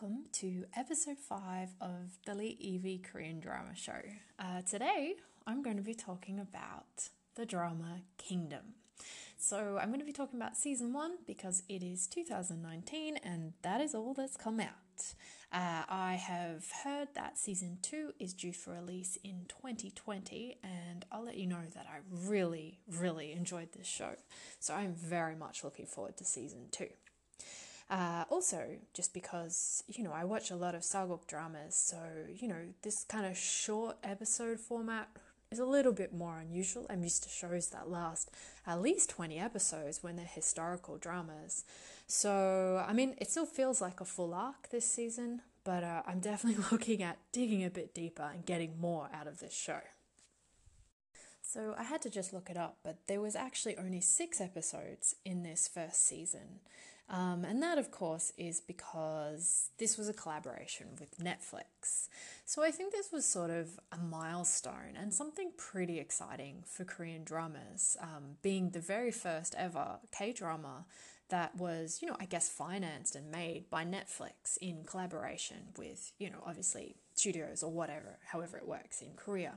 Welcome to episode 5 of the Lee Evie Korean Drama Show. Uh, today, I'm going to be talking about the drama Kingdom. So, I'm going to be talking about season 1 because it is 2019 and that is all that's come out. Uh, I have heard that season 2 is due for release in 2020, and I'll let you know that I really, really enjoyed this show. So, I'm very much looking forward to season 2. Uh, also, just because, you know, I watch a lot of sageuk dramas, so, you know, this kind of short episode format is a little bit more unusual. I'm used to shows that last at least 20 episodes when they're historical dramas. So, I mean, it still feels like a full arc this season, but uh, I'm definitely looking at digging a bit deeper and getting more out of this show. So, I had to just look it up, but there was actually only six episodes in this first season. Um, and that, of course, is because this was a collaboration with Netflix. So I think this was sort of a milestone and something pretty exciting for Korean dramas, um, being the very first ever K drama that was, you know, I guess financed and made by Netflix in collaboration with, you know, obviously studios or whatever, however it works in Korea.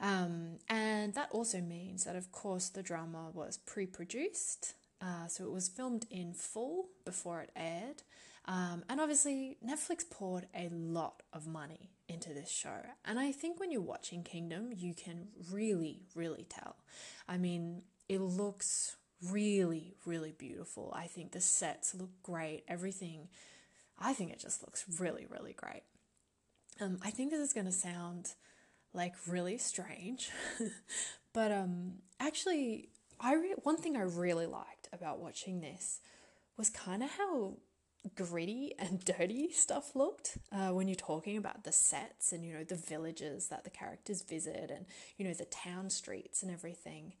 Um, and that also means that, of course, the drama was pre produced uh, so it was filmed in full before it aired. Um, and obviously, Netflix poured a lot of money into this show. And I think when you're watching Kingdom, you can really, really tell. I mean, it looks really, really beautiful. I think the sets look great. Everything, I think it just looks really, really great. Um, I think this is going to sound like really strange, but um, actually, I re- one thing I really liked about watching this was kind of how gritty and dirty stuff looked uh, when you're talking about the sets and you know the villages that the characters visit and you know the town streets and everything.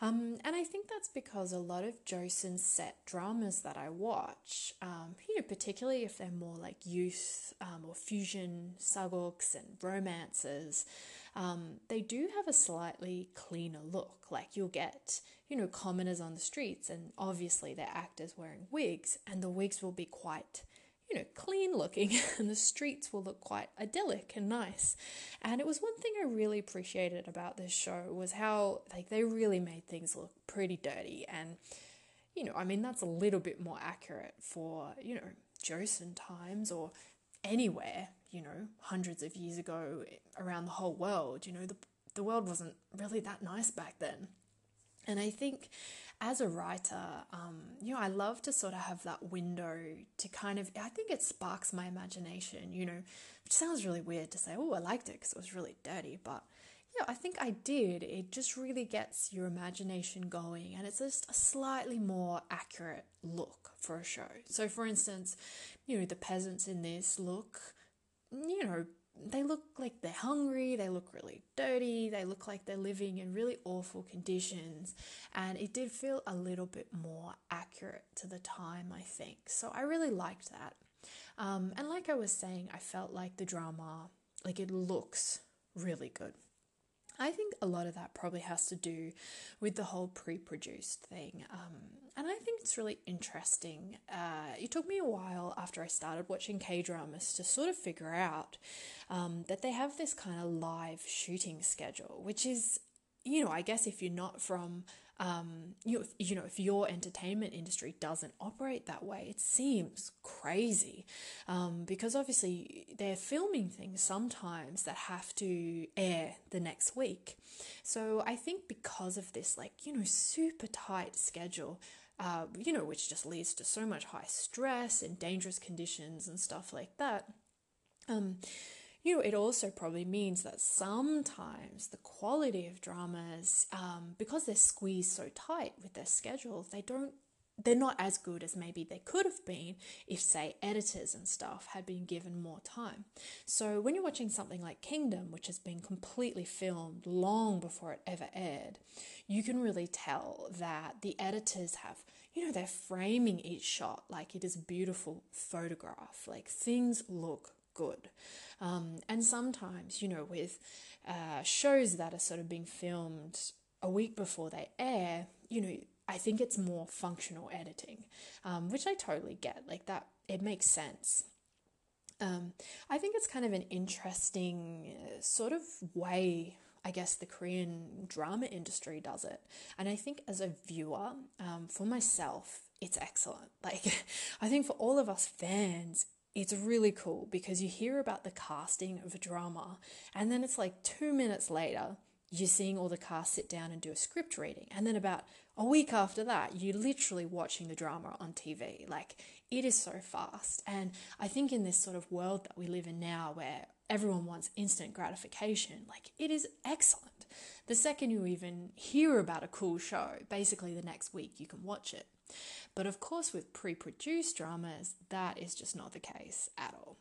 Um, and I think that's because a lot of Joseon set dramas that I watch, um, you know, particularly if they're more like youth um, or fusion sageuks and romances, um, they do have a slightly cleaner look. Like you'll get, you know, commoners on the streets, and obviously they're actors wearing wigs, and the wigs will be quite, you know, clean looking, and the streets will look quite idyllic and nice. And it was one thing I really appreciated about this show was how like they really made things look pretty dirty and. You know, I mean, that's a little bit more accurate for, you know, Joseon times or anywhere, you know, hundreds of years ago around the whole world. You know, the, the world wasn't really that nice back then. And I think as a writer, um, you know, I love to sort of have that window to kind of, I think it sparks my imagination, you know, which sounds really weird to say, oh, I liked it because it was really dirty. But yeah, I think I did. It just really gets your imagination going and it's just a slightly more accurate look for a show. So, for instance, you know, the peasants in this look, you know, they look like they're hungry, they look really dirty, they look like they're living in really awful conditions, and it did feel a little bit more accurate to the time, I think. So I really liked that. Um, and like I was saying, I felt like the drama, like it looks really good. I think a lot of that probably has to do with the whole pre produced thing. Um, and I think it's really interesting. Uh, it took me a while after I started watching K dramas to sort of figure out um, that they have this kind of live shooting schedule, which is, you know, I guess if you're not from um, you know, if, you know, if your entertainment industry doesn't operate that way, it seems crazy, um, because obviously they're filming things sometimes that have to air the next week. So I think because of this, like you know, super tight schedule, uh, you know, which just leads to so much high stress and dangerous conditions and stuff like that. Um, you know, it also probably means that sometimes the quality of dramas, um, because they're squeezed so tight with their schedules, they don't, they're not as good as maybe they could have been if, say, editors and stuff had been given more time. So when you're watching something like Kingdom, which has been completely filmed long before it ever aired, you can really tell that the editors have you know, they're framing each shot like it is a beautiful photograph. Like things look good. Um, and sometimes, you know, with uh, shows that are sort of being filmed a week before they air, you know, I think it's more functional editing, um, which I totally get. Like that, it makes sense. Um, I think it's kind of an interesting uh, sort of way, I guess, the Korean drama industry does it. And I think as a viewer, um, for myself, it's excellent. Like, I think for all of us fans, it's really cool because you hear about the casting of a drama, and then it's like two minutes later, you're seeing all the cast sit down and do a script reading. And then about a week after that, you're literally watching the drama on TV. Like, it is so fast. And I think in this sort of world that we live in now where everyone wants instant gratification, like, it is excellent. The second you even hear about a cool show, basically the next week you can watch it. But of course, with pre produced dramas, that is just not the case at all.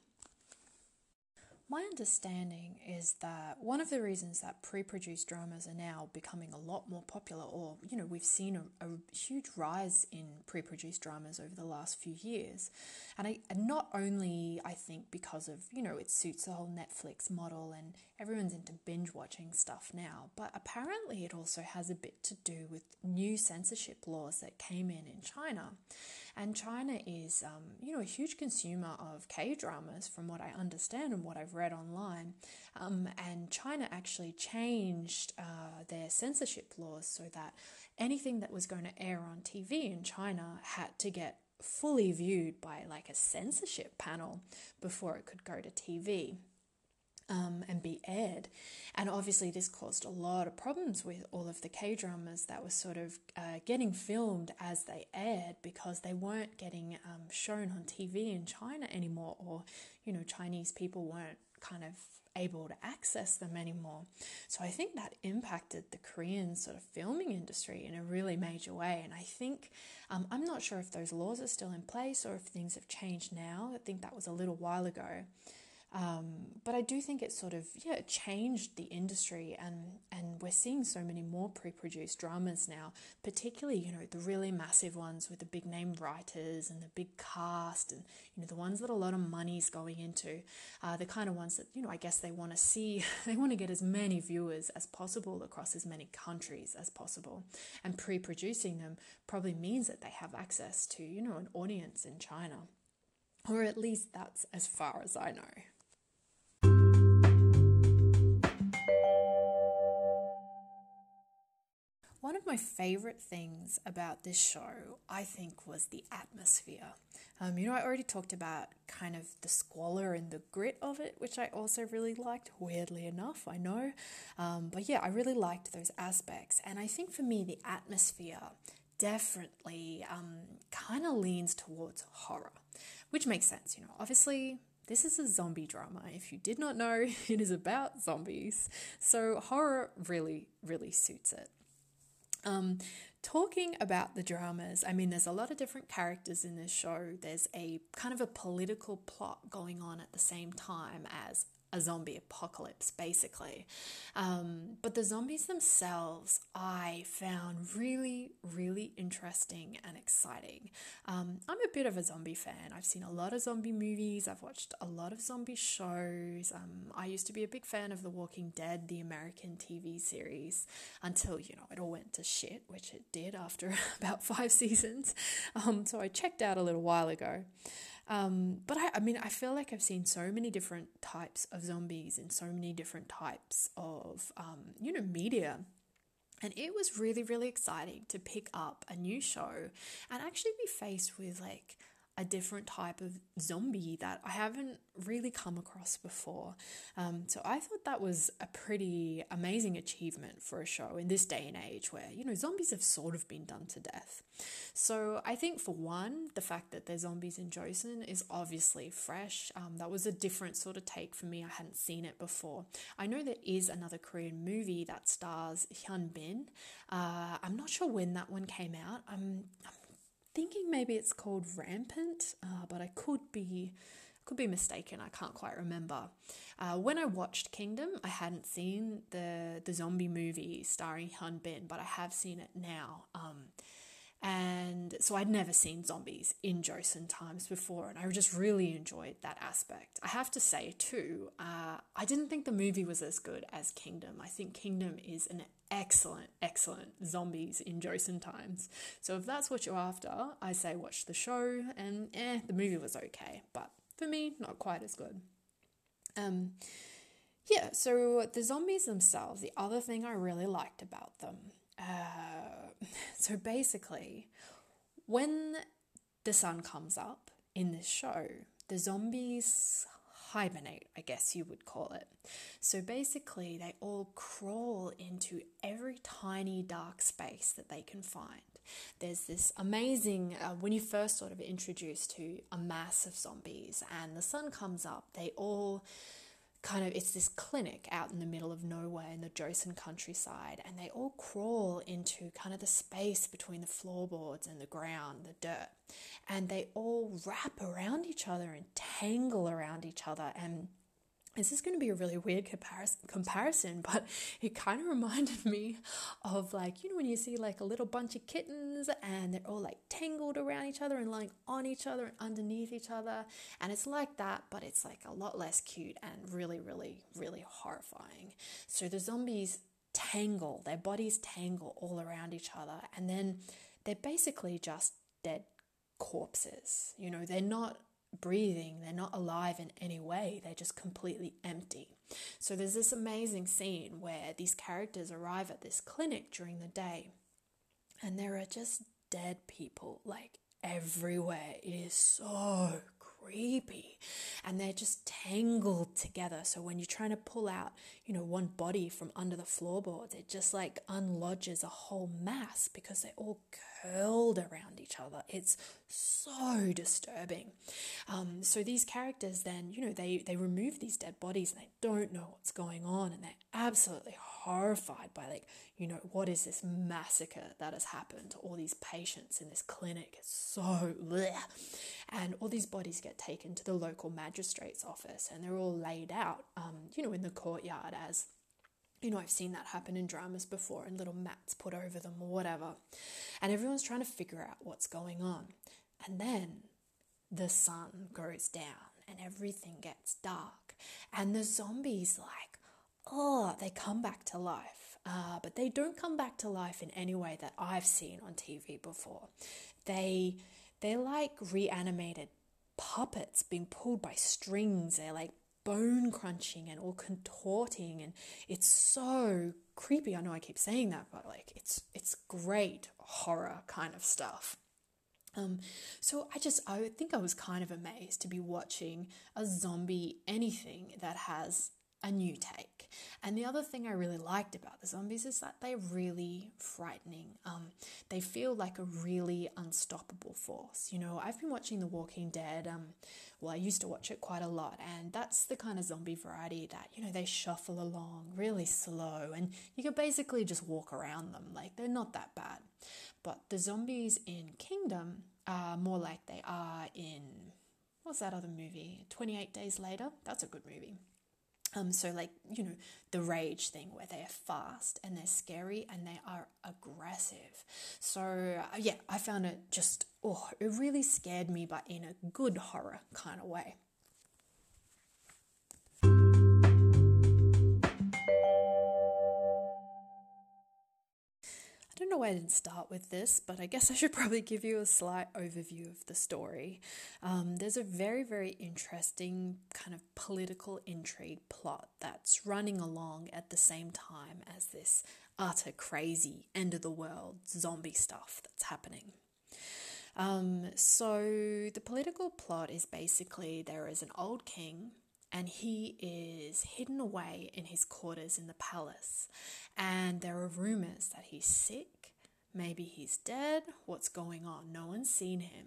My understanding is that one of the reasons that pre produced dramas are now becoming a lot more popular, or, you know, we've seen a, a huge rise in pre produced dramas over the last few years. And, I, and not only, I think, because of, you know, it suits the whole Netflix model and everyone's into binge watching stuff now, but apparently it also has a bit to do with new censorship laws that came in in China. And China is, um, you know, a huge consumer of K dramas, from what I understand and what I've read online. Um, and China actually changed uh, their censorship laws so that anything that was going to air on TV in China had to get fully viewed by like a censorship panel before it could go to TV um, and be aired. And obviously, this caused a lot of problems with all of the K dramas that were sort of uh, getting filmed as they aired because they weren't getting um, shown on TV in China anymore, or, you know, Chinese people weren't kind of able to access them anymore. So I think that impacted the Korean sort of filming industry in a really major way. And I think, um, I'm not sure if those laws are still in place or if things have changed now. I think that was a little while ago. Um, but I do think it sort of yeah changed the industry and and we're seeing so many more pre-produced dramas now, particularly you know the really massive ones with the big name writers and the big cast and you know the ones that a lot of money's going into, uh, the kind of ones that you know I guess they want to see they want to get as many viewers as possible across as many countries as possible, and pre-producing them probably means that they have access to you know an audience in China, or at least that's as far as I know. One of my favorite things about this show, I think, was the atmosphere. Um, you know, I already talked about kind of the squalor and the grit of it, which I also really liked, weirdly enough, I know. Um, but yeah, I really liked those aspects. And I think for me, the atmosphere definitely um, kind of leans towards horror, which makes sense. You know, obviously, this is a zombie drama. If you did not know, it is about zombies. So horror really, really suits it. Um, talking about the dramas, I mean, there's a lot of different characters in this show. There's a kind of a political plot going on at the same time as a zombie apocalypse, basically. Um, but the zombies themselves, I found really, really interesting and exciting. Um, I'm a bit of a zombie fan. I've seen a lot of zombie movies, I've watched a lot of zombie shows. Um, I used to be a big fan of The Walking Dead, the American TV series, until, you know, it all went to shit, which it did after about five seasons. Um, so I checked out a little while ago. Um, but I, I mean, I feel like I've seen so many different types of zombies and so many different types of, um, you know, media. And it was really, really exciting to pick up a new show and actually be faced with like a different type of zombie that I haven't really come across before. Um, so I thought that was a pretty amazing achievement for a show in this day and age where, you know, zombies have sort of been done to death. So I think for one, the fact that there's zombies in Joseon is obviously fresh. Um, that was a different sort of take for me. I hadn't seen it before. I know there is another Korean movie that stars Hyun Bin. Uh, I'm not sure when that one came out. I'm, I'm thinking maybe it's called Rampant, uh, but I could be could be mistaken. I can't quite remember. Uh, when I watched Kingdom, I hadn't seen the the zombie movie starring Hyun Bin, but I have seen it now. Um, and so I'd never seen zombies in Joseon times before, and I just really enjoyed that aspect. I have to say, too, uh, I didn't think the movie was as good as Kingdom. I think Kingdom is an excellent, excellent zombies in Joseon times. So if that's what you're after, I say watch the show, and eh, the movie was okay, but for me, not quite as good. Um, yeah, so the zombies themselves, the other thing I really liked about them uh, so basically, when the sun comes up in this show, the zombies hibernate, I guess you would call it. So basically, they all crawl into every tiny dark space that they can find. There's this amazing, uh, when you first sort of introduced to a mass of zombies and the sun comes up, they all kind of it's this clinic out in the middle of nowhere in the Joseon countryside and they all crawl into kind of the space between the floorboards and the ground, the dirt. And they all wrap around each other and tangle around each other and this is going to be a really weird comparison, comparison, but it kind of reminded me of like, you know, when you see like a little bunch of kittens and they're all like tangled around each other and lying on each other and underneath each other. And it's like that, but it's like a lot less cute and really, really, really horrifying. So the zombies tangle, their bodies tangle all around each other. And then they're basically just dead corpses. You know, they're not breathing, they're not alive in any way, they're just completely empty. So there's this amazing scene where these characters arrive at this clinic during the day and there are just dead people like everywhere. It is so creepy and they're just tangled together so when you're trying to pull out you know one body from under the floorboards it just like unlodges a whole mass because they're all curled around each other. It's so disturbing. Um, so these characters then you know they they remove these dead bodies and they don't know what's going on and they're absolutely horrified by like you know what is this massacre that has happened to all these patients in this clinic? It's so bleh. and all these bodies get taken to the local magistrate's office and they're all laid out um, you know in the courtyard as you know, I've seen that happen in dramas before and little mats put over them or whatever. And everyone's trying to figure out what's going on. And then the sun goes down and everything gets dark. And the zombies, like, oh, they come back to life. Uh, but they don't come back to life in any way that I've seen on TV before. They they're like reanimated puppets being pulled by strings. They're like bone crunching and all contorting and it's so creepy. I know I keep saying that, but like it's it's great horror kind of stuff. Um, so I just I think I was kind of amazed to be watching a zombie anything that has a new take. And the other thing I really liked about the zombies is that they're really frightening. Um, they feel like a really unstoppable force. You know, I've been watching The Walking Dead. Um, well, I used to watch it quite a lot, and that's the kind of zombie variety that, you know, they shuffle along really slow, and you can basically just walk around them. Like, they're not that bad. But the zombies in Kingdom are more like they are in, what's that other movie? 28 Days Later? That's a good movie. Um, so like you know the rage thing where they're fast and they're scary and they are aggressive. So uh, yeah, I found it just oh, it really scared me, but in a good horror kind of way. Don't know why I didn't start with this, but I guess I should probably give you a slight overview of the story. Um, there's a very, very interesting kind of political intrigue plot that's running along at the same time as this utter crazy end of the world zombie stuff that's happening. Um, so, the political plot is basically there is an old king and he is hidden away in his quarters in the palace. And there are rumors that he's sick, maybe he's dead, what's going on? No one's seen him.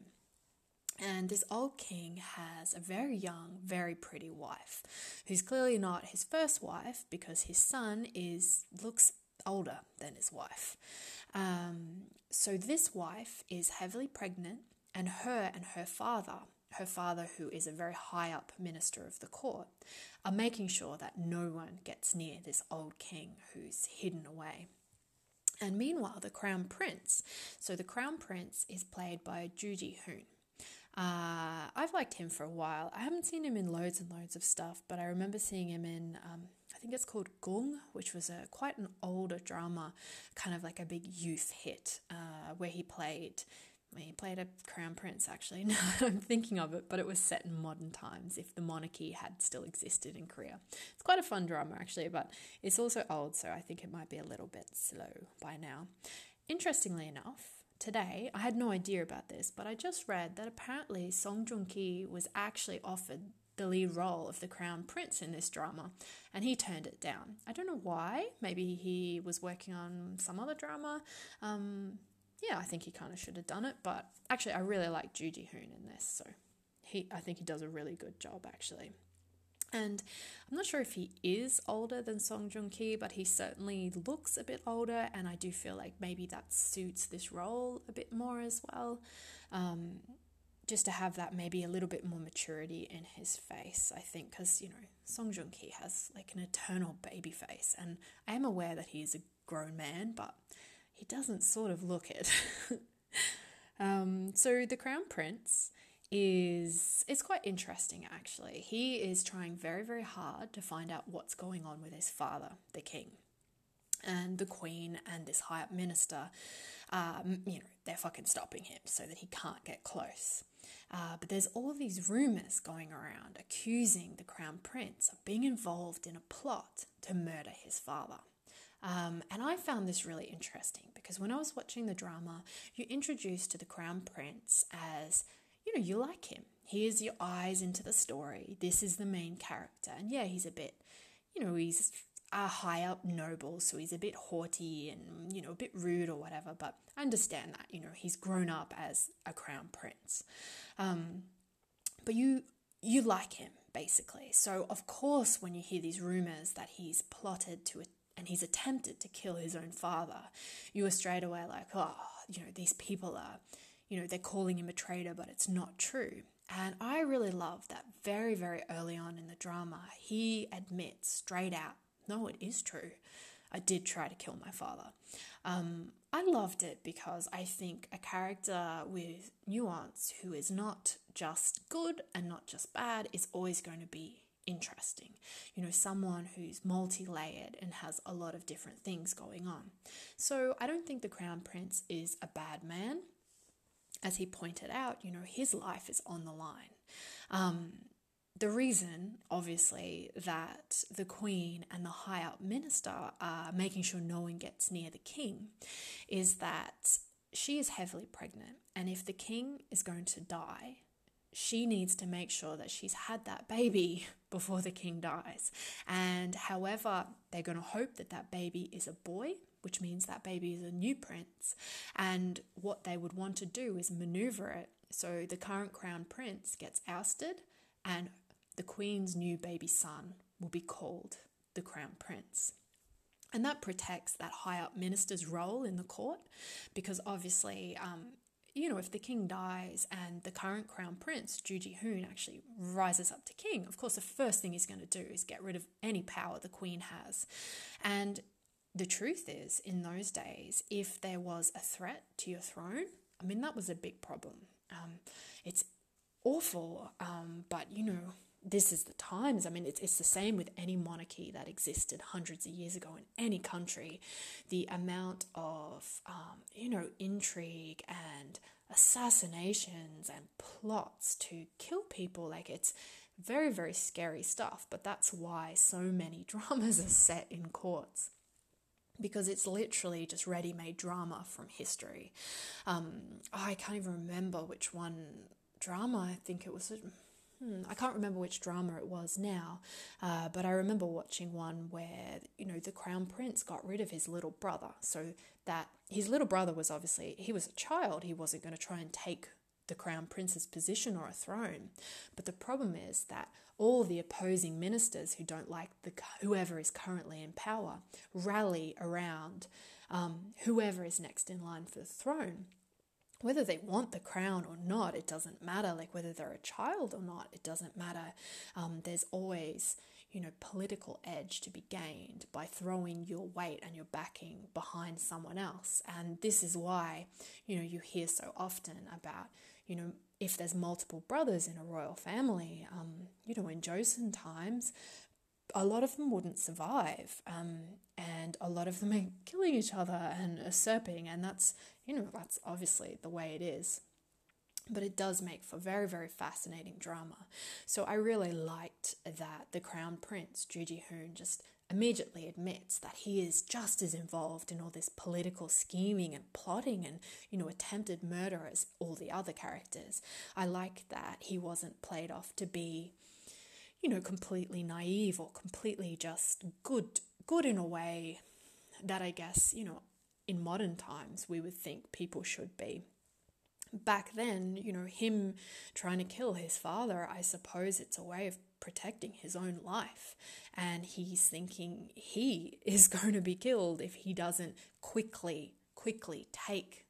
And this old king has a very young, very pretty wife, who's clearly not his first wife because his son is looks older than his wife. Um, so this wife is heavily pregnant, and her and her father her father, who is a very high up minister of the court, are making sure that no one gets near this old king who's hidden away. And meanwhile, the crown prince. So the crown prince is played by Ju Ji Hoon. Uh, I've liked him for a while. I haven't seen him in loads and loads of stuff, but I remember seeing him in, um, I think it's called Gung, which was a quite an older drama, kind of like a big youth hit, uh, where he played he played a crown prince, actually. Now I'm thinking of it, but it was set in modern times if the monarchy had still existed in Korea. It's quite a fun drama, actually, but it's also old, so I think it might be a little bit slow by now. Interestingly enough, today, I had no idea about this, but I just read that apparently Song Joong Ki was actually offered the lead role of the crown prince in this drama and he turned it down i don't know why maybe he was working on some other drama um, yeah, I think he kind of should have done it. But actually, I really like Ju Ji Hoon in this, so he I think he does a really good job actually. And I'm not sure if he is older than Song Joong Ki, but he certainly looks a bit older, and I do feel like maybe that suits this role a bit more as well. Um, just to have that maybe a little bit more maturity in his face, I think, because you know Song Joong Ki has like an eternal baby face, and I am aware that he is a grown man, but he doesn't sort of look it. um, so the crown prince is it's quite interesting actually. He is trying very very hard to find out what's going on with his father, the king, and the queen and this high up minister. Um, you know they're fucking stopping him so that he can't get close. Uh, but there's all these rumors going around accusing the crown prince of being involved in a plot to murder his father. Um, and I found this really interesting because when I was watching the drama, you're introduced to the Crown Prince as, you know, you like him. Here's your eyes into the story. This is the main character. And yeah, he's a bit, you know, he's a high up noble, so he's a bit haughty and, you know, a bit rude or whatever. But I understand that, you know, he's grown up as a crown prince. Um, but you you like him basically. So of course, when you hear these rumors that he's plotted to and he's attempted to kill his own father, you are straight away like, oh, you know, these people are, you know, they're calling him a traitor, but it's not true. And I really love that very, very early on in the drama, he admits straight out, no, it is true. I did try to kill my father. Um, I loved it because I think a character with nuance who is not just good and not just bad is always going to be interesting. You know, someone who's multi layered and has a lot of different things going on. So I don't think the Crown Prince is a bad man. As he pointed out, you know, his life is on the line. Um, the reason, obviously, that the Queen and the high up minister are making sure no one gets near the King is that she is heavily pregnant. And if the King is going to die, she needs to make sure that she's had that baby before the king dies. And however, they're going to hope that that baby is a boy, which means that baby is a new prince. And what they would want to do is maneuver it so the current crown prince gets ousted and the queen's new baby son will be called the crown prince. And that protects that high up minister's role in the court because obviously um, you know, if the king dies and the current crown prince, Ju Ji Hoon, actually rises up to king, of course, the first thing he's going to do is get rid of any power the queen has. And the truth is, in those days, if there was a threat to your throne, I mean, that was a big problem. Um, it's awful, um, but you know, this is the times. I mean, it's, it's the same with any monarchy that existed hundreds of years ago in any country. The amount of, um, you know, intrigue and assassinations and plots to kill people, like it's very, very scary stuff. But that's why so many dramas are set in courts because it's literally just ready made drama from history. Um, I can't even remember which one drama, I think it was. Hmm, I can't remember which drama it was now, uh, but I remember watching one where you know the crown prince got rid of his little brother, so that his little brother was obviously he was a child. He wasn't going to try and take the crown prince's position or a throne. But the problem is that all the opposing ministers who don't like the whoever is currently in power rally around um, whoever is next in line for the throne. Whether they want the crown or not, it doesn't matter. Like whether they're a child or not, it doesn't matter. Um, there's always, you know, political edge to be gained by throwing your weight and your backing behind someone else. And this is why, you know, you hear so often about, you know, if there's multiple brothers in a royal family, um, you know, in Joseon times, a lot of them wouldn't survive, um, and a lot of them are killing each other and usurping, and that's you know that's obviously the way it is. But it does make for very, very fascinating drama. So I really liked that the Crown Prince, Ju Ji Hoon, just immediately admits that he is just as involved in all this political scheming and plotting and, you know, attempted murder as all the other characters. I like that he wasn't played off to be, you know, completely naive or completely just good, good in a way that I guess, you know, in modern times we would think people should be back then, you know, him trying to kill his father, I suppose it's a way of protecting his own life. And he's thinking he is going to be killed if he doesn't quickly, quickly take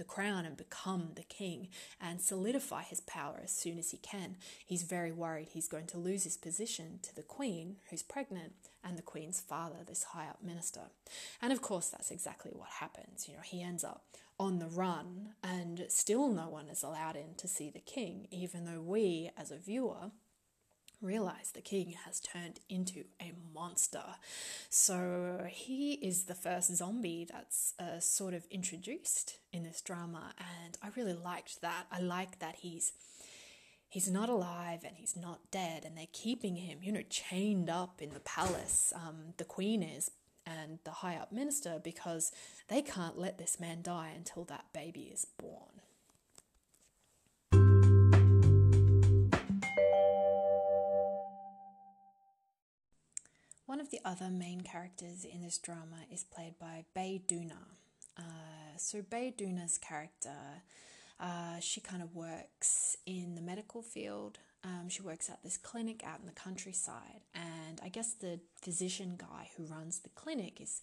the crown and become the king and solidify his power as soon as he can. He's very worried he's going to lose his position to the queen, who's pregnant, and the queen's father, this high up minister. And of course, that's exactly what happens. You know, he ends up on the run, and still no one is allowed in to see the king, even though we, as a viewer, realize the king has turned into a monster. So he is the first zombie that's uh, sort of introduced in this drama, and I really liked that. I like that he's he's not alive and he's not dead, and they're keeping him, you know, chained up in the palace. Um, the queen is. And the high up minister, because they can't let this man die until that baby is born. One of the other main characters in this drama is played by Bae Doona. Uh, so Bae Doona's character, uh, she kind of works in the medical field. Um, she works at this clinic out in the countryside, and I guess the physician guy who runs the clinic is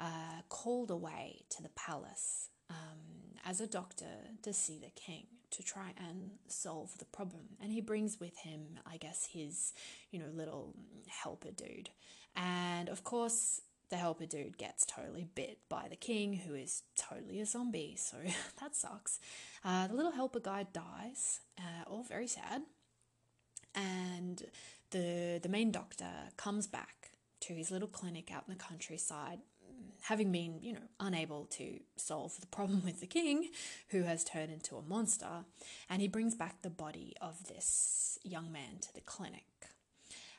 uh, called away to the palace um, as a doctor to see the king to try and solve the problem. And he brings with him, I guess, his, you know, little helper dude. And of course, the helper dude gets totally bit by the king, who is totally a zombie. So that sucks. Uh, the little helper guy dies, uh, all very sad. And the the main doctor comes back to his little clinic out in the countryside having been, you know, unable to solve the problem with the king, who has turned into a monster, and he brings back the body of this young man to the clinic.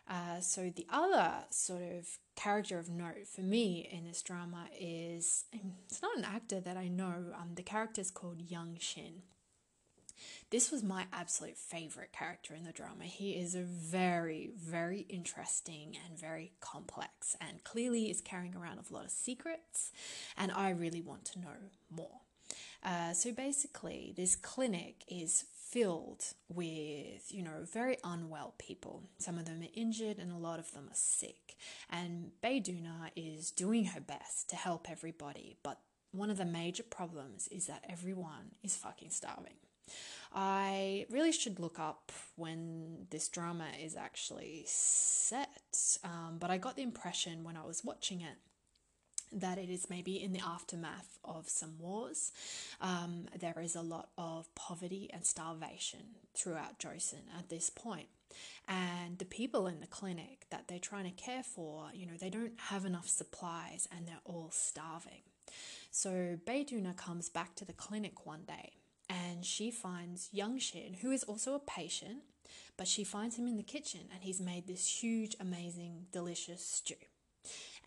Uh, so the other sort of character of note for me in this drama is it's not an actor that I know. Um, the character is called Young Shin. This was my absolute favorite character in the drama. He is a very, very interesting and very complex, and clearly is carrying around a lot of secrets. And I really want to know more. Uh, so basically, this clinic is filled with, you know, very unwell people. Some of them are injured and a lot of them are sick. And Bae Doona is doing her best to help everybody, but one of the major problems is that everyone is fucking starving. I really should look up when this drama is actually set, um, but I got the impression when I was watching it that it is maybe in the aftermath of some wars. Um, there is a lot of poverty and starvation throughout Joseon at this point. And the people in the clinic that they're trying to care for, you know, they don't have enough supplies and they're all starving. So Bae Doona comes back to the clinic one day and she finds young Shin, who is also a patient, but she finds him in the kitchen and he's made this huge, amazing, delicious stew.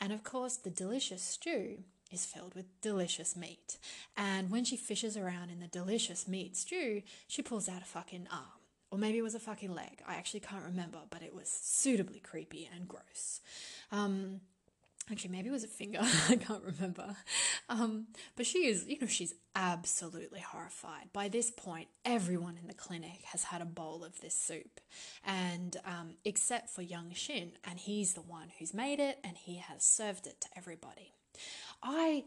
And of course, the delicious stew is filled with delicious meat. And when she fishes around in the delicious meat stew, she pulls out a fucking arm. Or maybe it was a fucking leg. I actually can't remember, but it was suitably creepy and gross. Um, actually maybe it was a finger. I can't remember. Um, but she is you know she's absolutely horrified. By this point everyone in the clinic has had a bowl of this soup. And um, except for young shin and he's the one who's made it and he has served it to everybody. I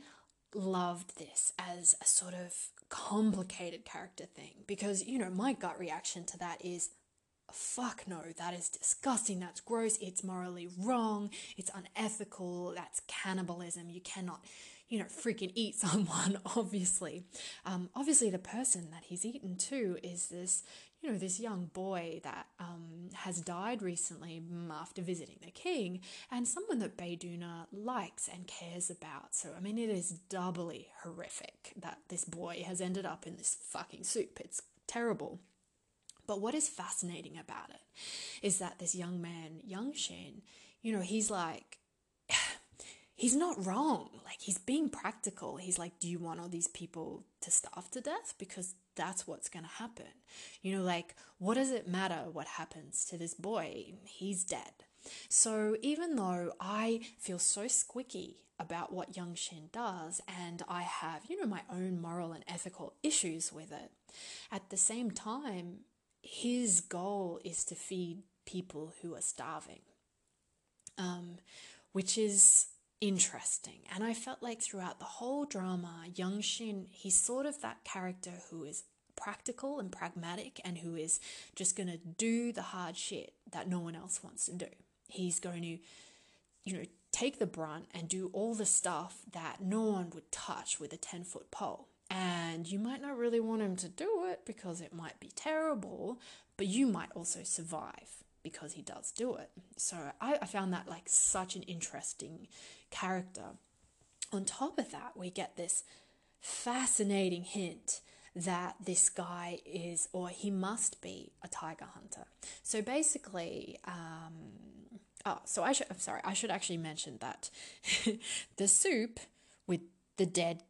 loved this as a sort of complicated character thing because you know my gut reaction to that is fuck no, that is disgusting, that's gross, it's morally wrong, it's unethical, that's cannibalism. You cannot, you know, freaking eat someone, obviously. Um, obviously, the person that he's eaten too is this, you know, this young boy that um, has died recently after visiting the king, and someone that Bae Doona likes and cares about. So, I mean, it is doubly horrific that this boy has ended up in this fucking soup. It's terrible. But what is fascinating about it is that this young man, Young Shin, you know, he's like, he's not wrong. Like, he's being practical. He's like, do you want all these people to starve to death? Because that's what's going to happen. You know, like, what does it matter what happens to this boy? He's dead. So even though I feel so squicky about what Young Shin does, and I have, you know, my own moral and ethical issues with it, at the same time, his goal is to feed people who are starving, um, which is interesting. And I felt like throughout the whole drama, Young Shin, he's sort of that character who is practical and pragmatic and who is just going to do the hard shit that no one else wants to do. He's going to, you know, take the brunt and do all the stuff that no one would touch with a 10 foot pole. And you might not really want him to do it because it might be terrible, but you might also survive because he does do it. So I, I found that like such an interesting character. On top of that, we get this fascinating hint that this guy is, or he must be, a tiger hunter. So basically, um, oh, so I should, I'm sorry, I should actually mention that the soup with the dead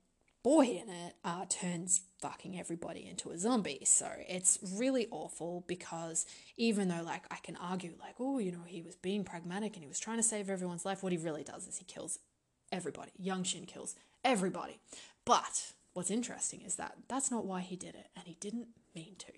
boy in it uh, turns fucking everybody into a zombie. So it's really awful because even though, like, I can argue, like, oh, you know, he was being pragmatic and he was trying to save everyone's life, what he really does is he kills everybody. Young Shin kills everybody. But what's interesting is that that's not why he did it, and he didn't mean to.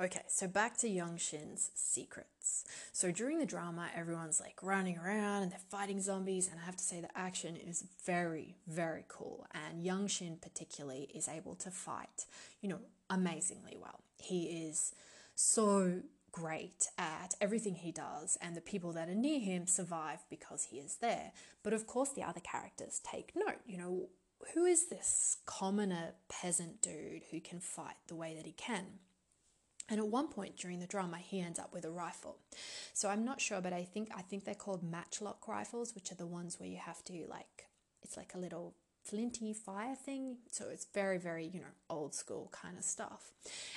Okay, so back to Young Shin's secrets. So during the drama, everyone's like running around and they're fighting zombies, and I have to say the action is very, very cool. And Young Shin, particularly, is able to fight, you know, amazingly well. He is so great at everything he does, and the people that are near him survive because he is there. But of course, the other characters take note. You know, who is this commoner peasant dude who can fight the way that he can? And at one point during the drama, he ends up with a rifle. So I'm not sure, but I think I think they're called matchlock rifles, which are the ones where you have to like it's like a little flinty fire thing. So it's very, very you know old school kind of stuff.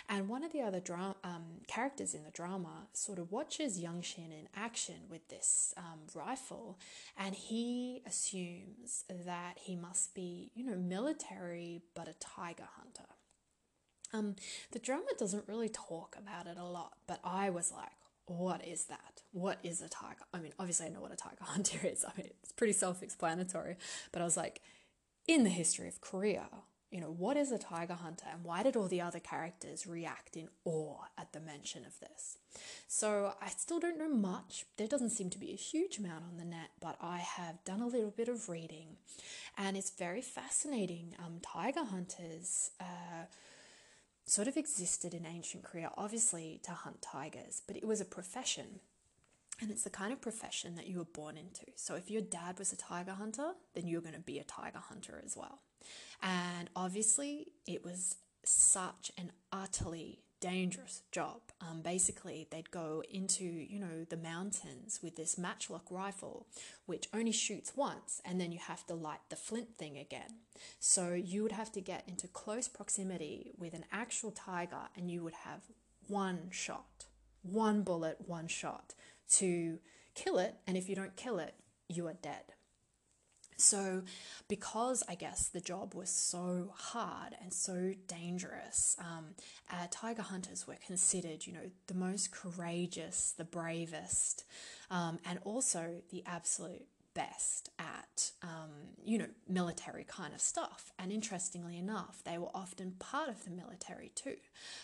And one of the other drama um, characters in the drama sort of watches Young Shin in action with this um, rifle, and he assumes that he must be you know military but a tiger hunter. Um, the drama doesn't really talk about it a lot, but I was like, what is that? What is a tiger? I mean, obviously, I know what a tiger hunter is. I mean, it's pretty self explanatory, but I was like, in the history of Korea, you know, what is a tiger hunter and why did all the other characters react in awe at the mention of this? So I still don't know much. There doesn't seem to be a huge amount on the net, but I have done a little bit of reading and it's very fascinating. Um, tiger hunters, uh, sort of existed in ancient Korea, obviously to hunt tigers, but it was a profession. And it's the kind of profession that you were born into. So if your dad was a tiger hunter, then you're going to be a tiger hunter as well. And obviously, it was such an utterly dangerous job. Um, basically, they'd go into, you know, the mountains with this matchlock rifle, which only shoots once, and then you have to light the flint thing again. So you would have to get into close proximity with an actual tiger, and you would have one shot, one bullet, one shot to kill it. And if you don't kill it, you are dead. So, because I guess the job was so hard and so dangerous, um, uh, tiger hunters were considered, you know, the most courageous, the bravest, um, and also the absolute best at, um, you know, military kind of stuff. And interestingly enough, they were often part of the military too.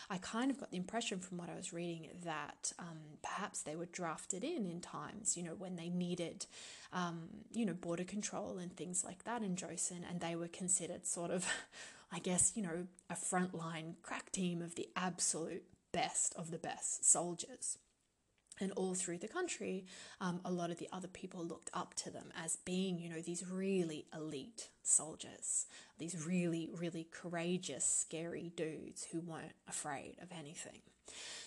I kind of got the impression from what I was reading that um, perhaps they were drafted in in times, you know, when they needed, um, you know, border control and things like that in Joseon, and they were considered sort of, I guess, you know, a frontline crack team of the absolute best of the best soldiers and all through the country, um, a lot of the other people looked up to them as being, you know, these really elite soldiers, these really, really courageous, scary dudes who weren't afraid of anything.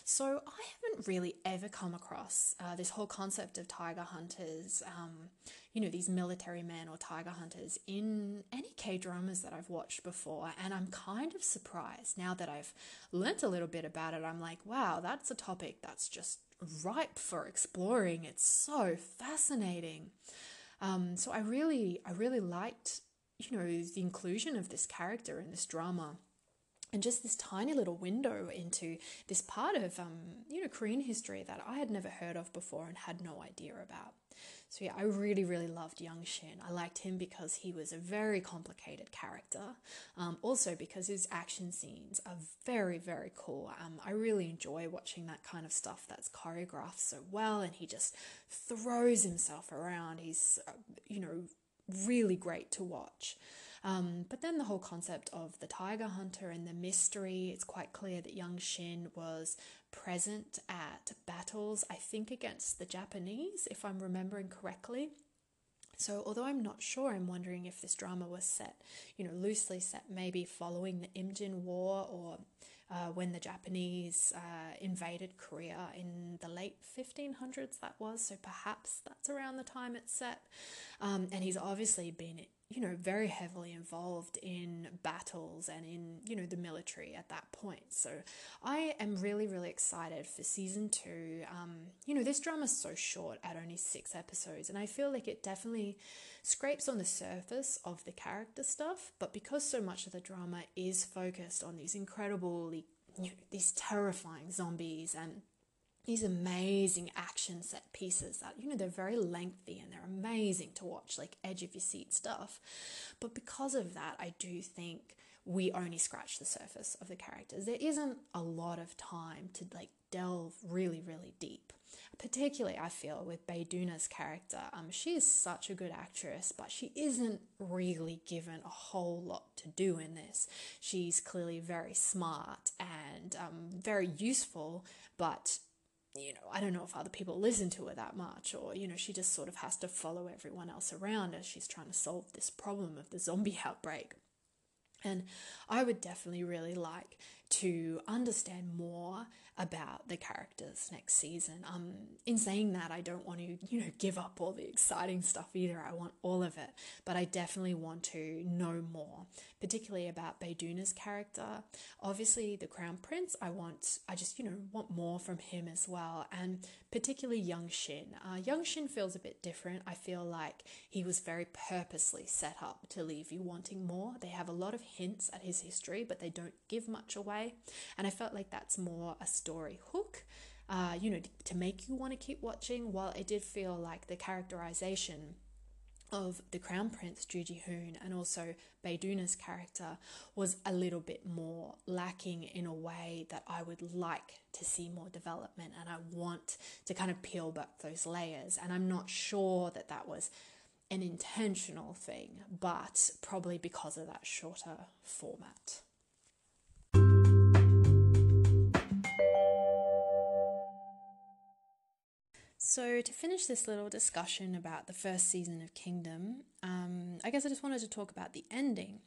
So I haven't really ever come across uh, this whole concept of tiger hunters, um, you know, these military men or tiger hunters in any K dramas that I've watched before. And I'm kind of surprised now that I've learnt a little bit about it. I'm like, wow, that's a topic that's just ripe for exploring. It's so fascinating. Um, so I really, I really liked, you know, the inclusion of this character in this drama and just this tiny little window into this part of um, you know Korean history that I had never heard of before and had no idea about. So yeah, I really really loved Young Shin. I liked him because he was a very complicated character. Um, also because his action scenes are very very cool. Um, I really enjoy watching that kind of stuff that's choreographed so well, and he just throws himself around. He's uh, you know really great to watch. Um, but then the whole concept of the tiger hunter and the mystery, it's quite clear that Young Shin was present at battles, I think against the Japanese, if I'm remembering correctly. So, although I'm not sure, I'm wondering if this drama was set, you know, loosely set maybe following the Imjin War or uh, when the Japanese uh, invaded Korea in the late 1500s, that was. So, perhaps that's around the time it's set. Um, and he's obviously been you know, very heavily involved in battles and in, you know, the military at that point. So I am really, really excited for season two. Um, you know, this drama is so short at only six episodes, and I feel like it definitely scrapes on the surface of the character stuff, but because so much of the drama is focused on these incredibly, you know, these terrifying zombies and these amazing action set pieces that you know they're very lengthy and they're amazing to watch like edge of your seat stuff. But because of that i do think we only scratch the surface of the characters. There isn't a lot of time to like delve really really deep. Particularly i feel with Bae Doona's character. Um she is such a good actress but she isn't really given a whole lot to do in this. She's clearly very smart and um, very useful but you know, I don't know if other people listen to her that much, or, you know, she just sort of has to follow everyone else around as she's trying to solve this problem of the zombie outbreak. And I would definitely really like to understand more about the characters next season. Um, in saying that, I don't want to, you know, give up all the exciting stuff either. I want all of it, but I definitely want to know more, particularly about Bae Doona's character. Obviously, the Crown Prince, I want, I just, you know, want more from him as well, and particularly Young Shin. Uh, Young Shin feels a bit different. I feel like he was very purposely set up to leave you wanting more. They have a lot of hints at his history, but they don't give much away way. And I felt like that's more a story hook, uh, you know, to make you want to keep watching. While it did feel like the characterization of the Crown Prince Ju Ji Hoon and also Bae character was a little bit more lacking in a way that I would like to see more development and I want to kind of peel back those layers. And I'm not sure that that was an intentional thing, but probably because of that shorter format. So, to finish this little discussion about the first season of Kingdom, um, I guess I just wanted to talk about the ending.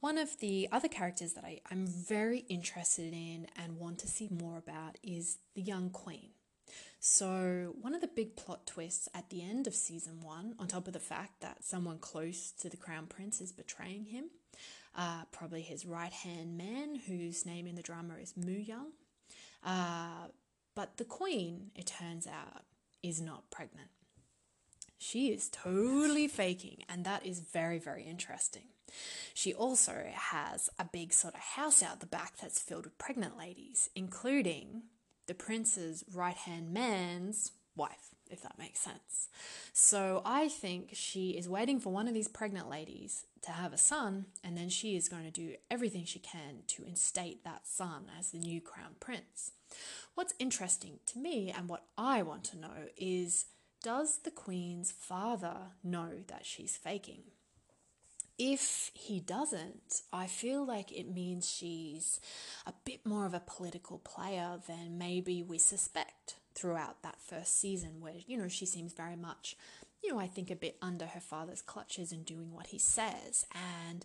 One of the other characters that I, I'm very interested in and want to see more about is the young queen. So, one of the big plot twists at the end of season one, on top of the fact that someone close to the crown prince is betraying him, uh, probably his right hand man, whose name in the drama is Mu Young. Uh, but the queen, it turns out, is not pregnant. She is totally faking, and that is very, very interesting. She also has a big sort of house out the back that's filled with pregnant ladies, including the prince's right hand man's wife, if that makes sense. So I think she is waiting for one of these pregnant ladies to have a son, and then she is going to do everything she can to instate that son as the new crown prince. What's interesting to me and what I want to know is does the queen's father know that she's faking? if he doesn't, I feel like it means she's a bit more of a political player than maybe we suspect throughout that first season, where, you know, she seems very much, you know, I think a bit under her father's clutches and doing what he says. And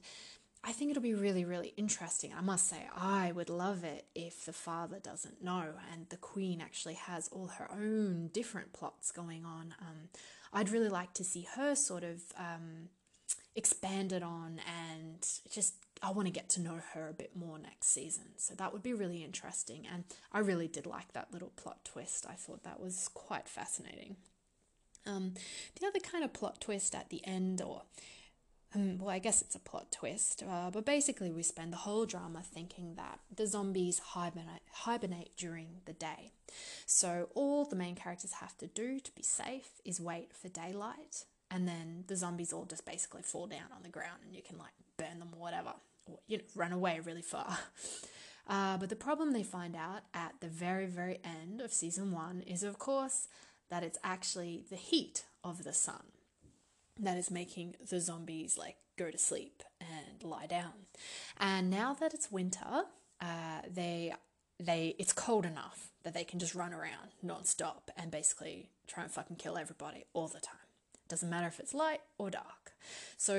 I think it'll be really, really interesting. I must say, I would love it if the father doesn't know and the queen actually has all her own different plots going on. Um, I'd really like to see her sort of. Um, expanded on and just I want to get to know her a bit more next season. So that would be really interesting. And I really did like that little plot twist. I thought that was quite fascinating. Um, the other kind of plot twist at the end, or um, well, I guess it's a plot twist, uh, but basically we spend the whole drama thinking that the zombies hibernate, hibernate during the day. So all the main characters have to do to be safe is wait for daylight and then the zombies all just basically fall down on the ground and you can like burn them or whatever or you know run away really far uh, but the problem they find out at the very very end of season one is of course that it's actually the heat of the sun that is making the zombies like go to sleep and lie down and now that it's winter uh, they they it's cold enough that they can just run around non-stop and basically try and fucking kill everybody all the time doesn't matter if it's light or dark. So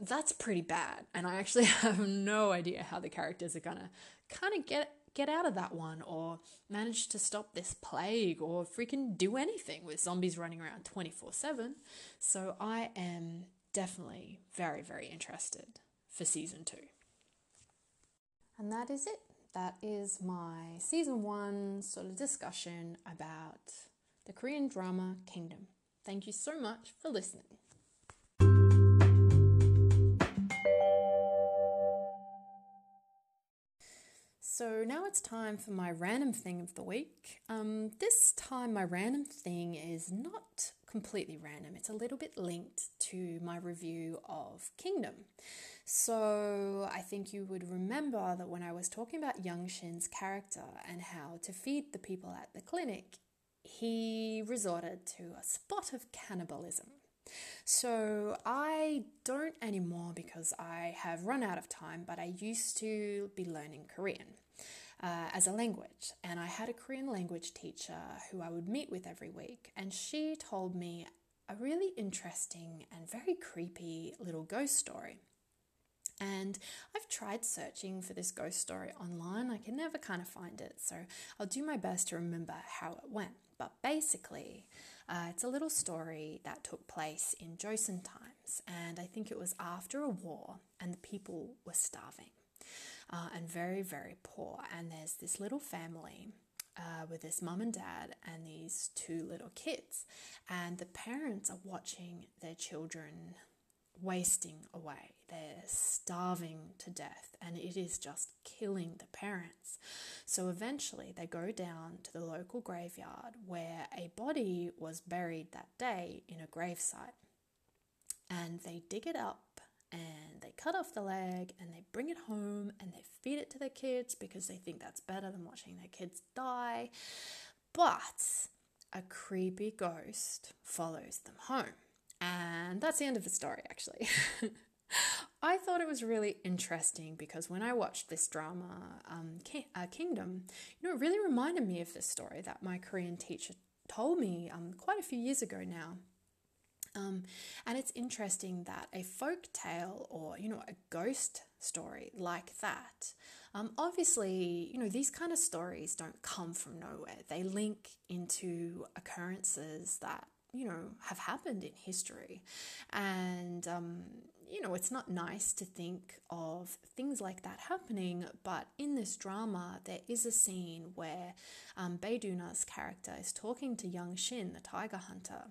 that's pretty bad. And I actually have no idea how the characters are gonna kind of get get out of that one or manage to stop this plague or freaking do anything with zombies running around 24/7. So I am definitely very very interested for season 2. And that is it. That is my season 1 sort of discussion about the Korean drama Kingdom. Thank you so much for listening. So now it's time for my random thing of the week. Um, this time, my random thing is not completely random, it's a little bit linked to my review of Kingdom. So I think you would remember that when I was talking about Young Shin's character and how to feed the people at the clinic, he resorted to a spot of cannibalism. So I don't anymore because I have run out of time, but I used to be learning Korean. Uh, as a language, and I had a Korean language teacher who I would meet with every week, and she told me a really interesting and very creepy little ghost story. And I've tried searching for this ghost story online, I can never kind of find it, so I'll do my best to remember how it went. But basically, uh, it's a little story that took place in Joseon times, and I think it was after a war, and the people were starving uh, and very, very poor. And there's this little family uh, with this mum and dad and these two little kids, and the parents are watching their children wasting away. They're starving to death, and it is just killing the parents. So eventually, they go down to the local graveyard where a body was buried that day in a gravesite. And they dig it up and they cut off the leg and they bring it home and they feed it to their kids because they think that's better than watching their kids die. But a creepy ghost follows them home. And that's the end of the story, actually. I thought it was really interesting because when I watched this drama, um, Ki- uh, Kingdom, you know, it really reminded me of this story that my Korean teacher told me um, quite a few years ago now. Um, and it's interesting that a folk tale or, you know, a ghost story like that, um, obviously, you know, these kind of stories don't come from nowhere. They link into occurrences that, you know, have happened in history. And, um, you know, it's not nice to think of things like that happening, but in this drama, there is a scene where um, Doona's character is talking to young Shin, the tiger hunter,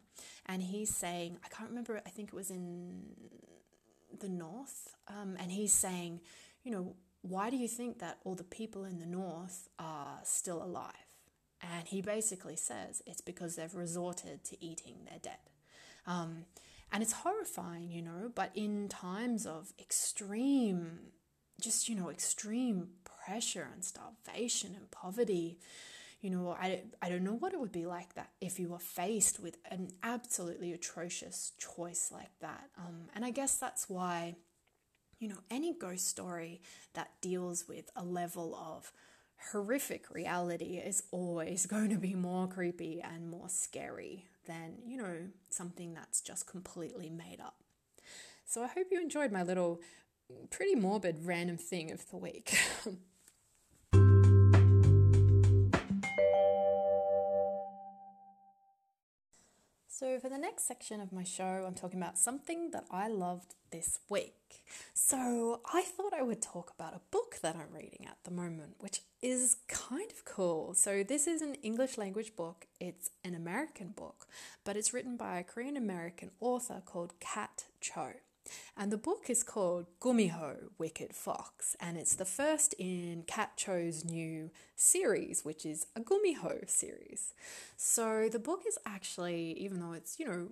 and he's saying, I can't remember, I think it was in the north, um, and he's saying, you know, why do you think that all the people in the north are still alive? And he basically says it's because they've resorted to eating their dead. Um, and it's horrifying, you know, but in times of extreme, just, you know, extreme pressure and starvation and poverty, you know, I, I don't know what it would be like that if you were faced with an absolutely atrocious choice like that. Um, and I guess that's why, you know, any ghost story that deals with a level of horrific reality is always going to be more creepy and more scary than, you know, something that's just completely made up. So I hope you enjoyed my little pretty morbid random thing of the week. So, for the next section of my show, I'm talking about something that I loved this week. So, I thought I would talk about a book that I'm reading at the moment, which is kind of cool. So, this is an English language book, it's an American book, but it's written by a Korean American author called Kat Cho. And the book is called Gumiho Wicked Fox, and it's the first in Kat Cho's new series, which is a Gumiho series. So the book is actually, even though it's, you know,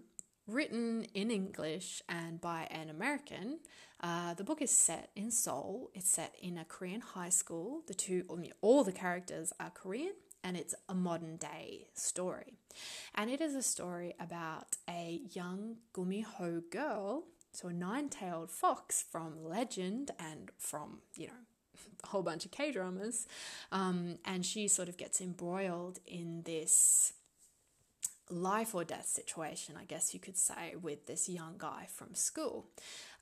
written in English and by an American, uh, the book is set in Seoul. It's set in a Korean high school. The two, all the characters are Korean, and it's a modern day story. And it is a story about a young Gumiho girl so a nine-tailed fox from Legend and from, you know, a whole bunch of K dramas. Um, and she sort of gets embroiled in this life or death situation, I guess you could say, with this young guy from school.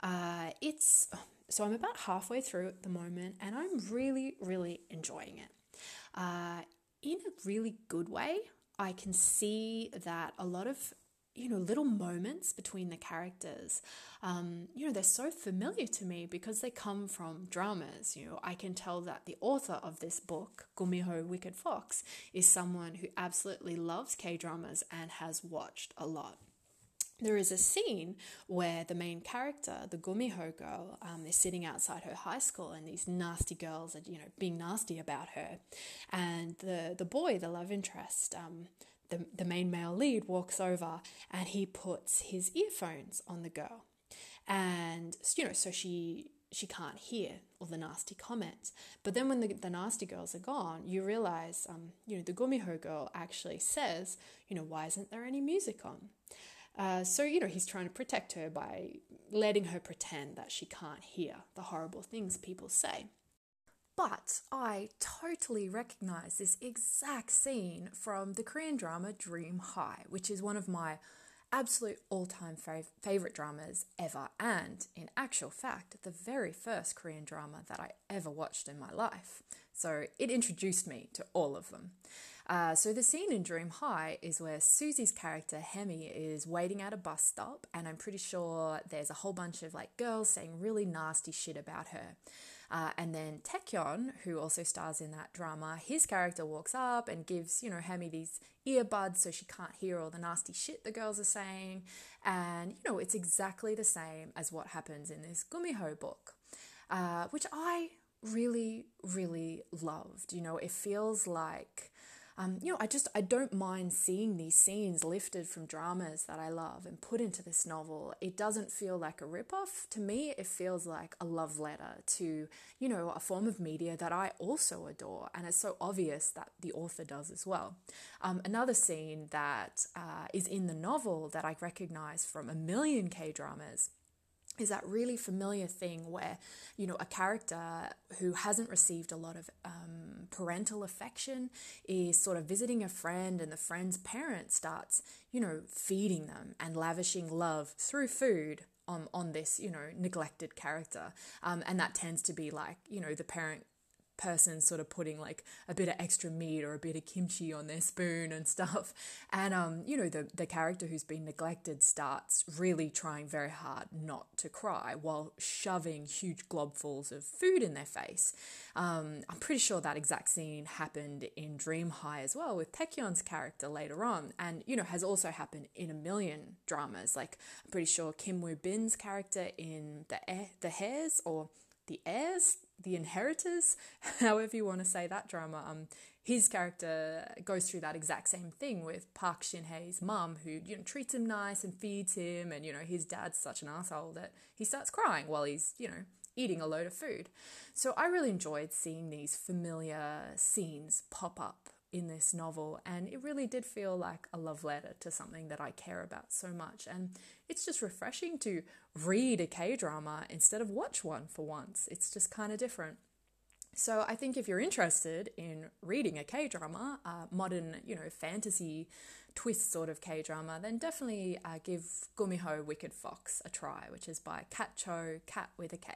Uh, it's so I'm about halfway through at the moment, and I'm really, really enjoying it. Uh, in a really good way, I can see that a lot of you know, little moments between the characters, um, you know, they're so familiar to me because they come from dramas. You know, I can tell that the author of this book, Gumiho Wicked Fox, is someone who absolutely loves K dramas and has watched a lot. There is a scene where the main character, the Gumiho girl, um, is sitting outside her high school, and these nasty girls are, you know, being nasty about her, and the the boy, the love interest, um, the, the main male lead walks over and he puts his earphones on the girl. And, you know, so she she can't hear all the nasty comments. But then when the, the nasty girls are gone, you realize, um, you know, the Gumiho girl actually says, you know, why isn't there any music on? Uh, so, you know, he's trying to protect her by letting her pretend that she can't hear the horrible things people say. But I totally recognize this exact scene from the Korean drama Dream High, which is one of my absolute all time fav- favorite dramas ever, and in actual fact, the very first Korean drama that I ever watched in my life. So it introduced me to all of them. Uh, so the scene in Dream High is where Suzy's character Hemi is waiting at a bus stop, and I'm pretty sure there's a whole bunch of like girls saying really nasty shit about her. Uh, and then Taecyeon, who also stars in that drama, his character walks up and gives, you know, Hemi these earbuds so she can't hear all the nasty shit the girls are saying. And, you know, it's exactly the same as what happens in this Gumiho book, uh, which I really, really loved. You know, it feels like um, you know, I just I don't mind seeing these scenes lifted from dramas that I love and put into this novel. It doesn't feel like a ripoff to me. It feels like a love letter to you know a form of media that I also adore, and it's so obvious that the author does as well. Um, another scene that uh, is in the novel that I recognize from a million K dramas is that really familiar thing where you know a character who hasn't received a lot of um, parental affection is sort of visiting a friend and the friend's parent starts you know feeding them and lavishing love through food on, on this you know neglected character. Um, and that tends to be like you know the parent person sort of putting like a bit of extra meat or a bit of kimchi on their spoon and stuff. And um, you know, the the character who's been neglected starts really trying very hard not to cry while shoving huge globfuls of food in their face. Um, I'm pretty sure that exact scene happened in Dream High as well with Taecyeon's character later on, and you know has also happened in a million dramas. Like I'm pretty sure Kim Woo Bin's character in the the Hairs or the heirs, the inheritors, however you want to say that drama. Um, his character goes through that exact same thing with Park Shin Hye's mum, who you know treats him nice and feeds him, and you know his dad's such an asshole that he starts crying while he's you know eating a load of food. So I really enjoyed seeing these familiar scenes pop up in this novel, and it really did feel like a love letter to something that I care about so much. And it's just refreshing to read a K drama instead of watch one for once. It's just kind of different. So I think if you're interested in reading a K drama, modern, you know, fantasy twist sort of K drama, then definitely uh, give Gumiho Wicked Fox a try, which is by Kat Cho, Cat with a K.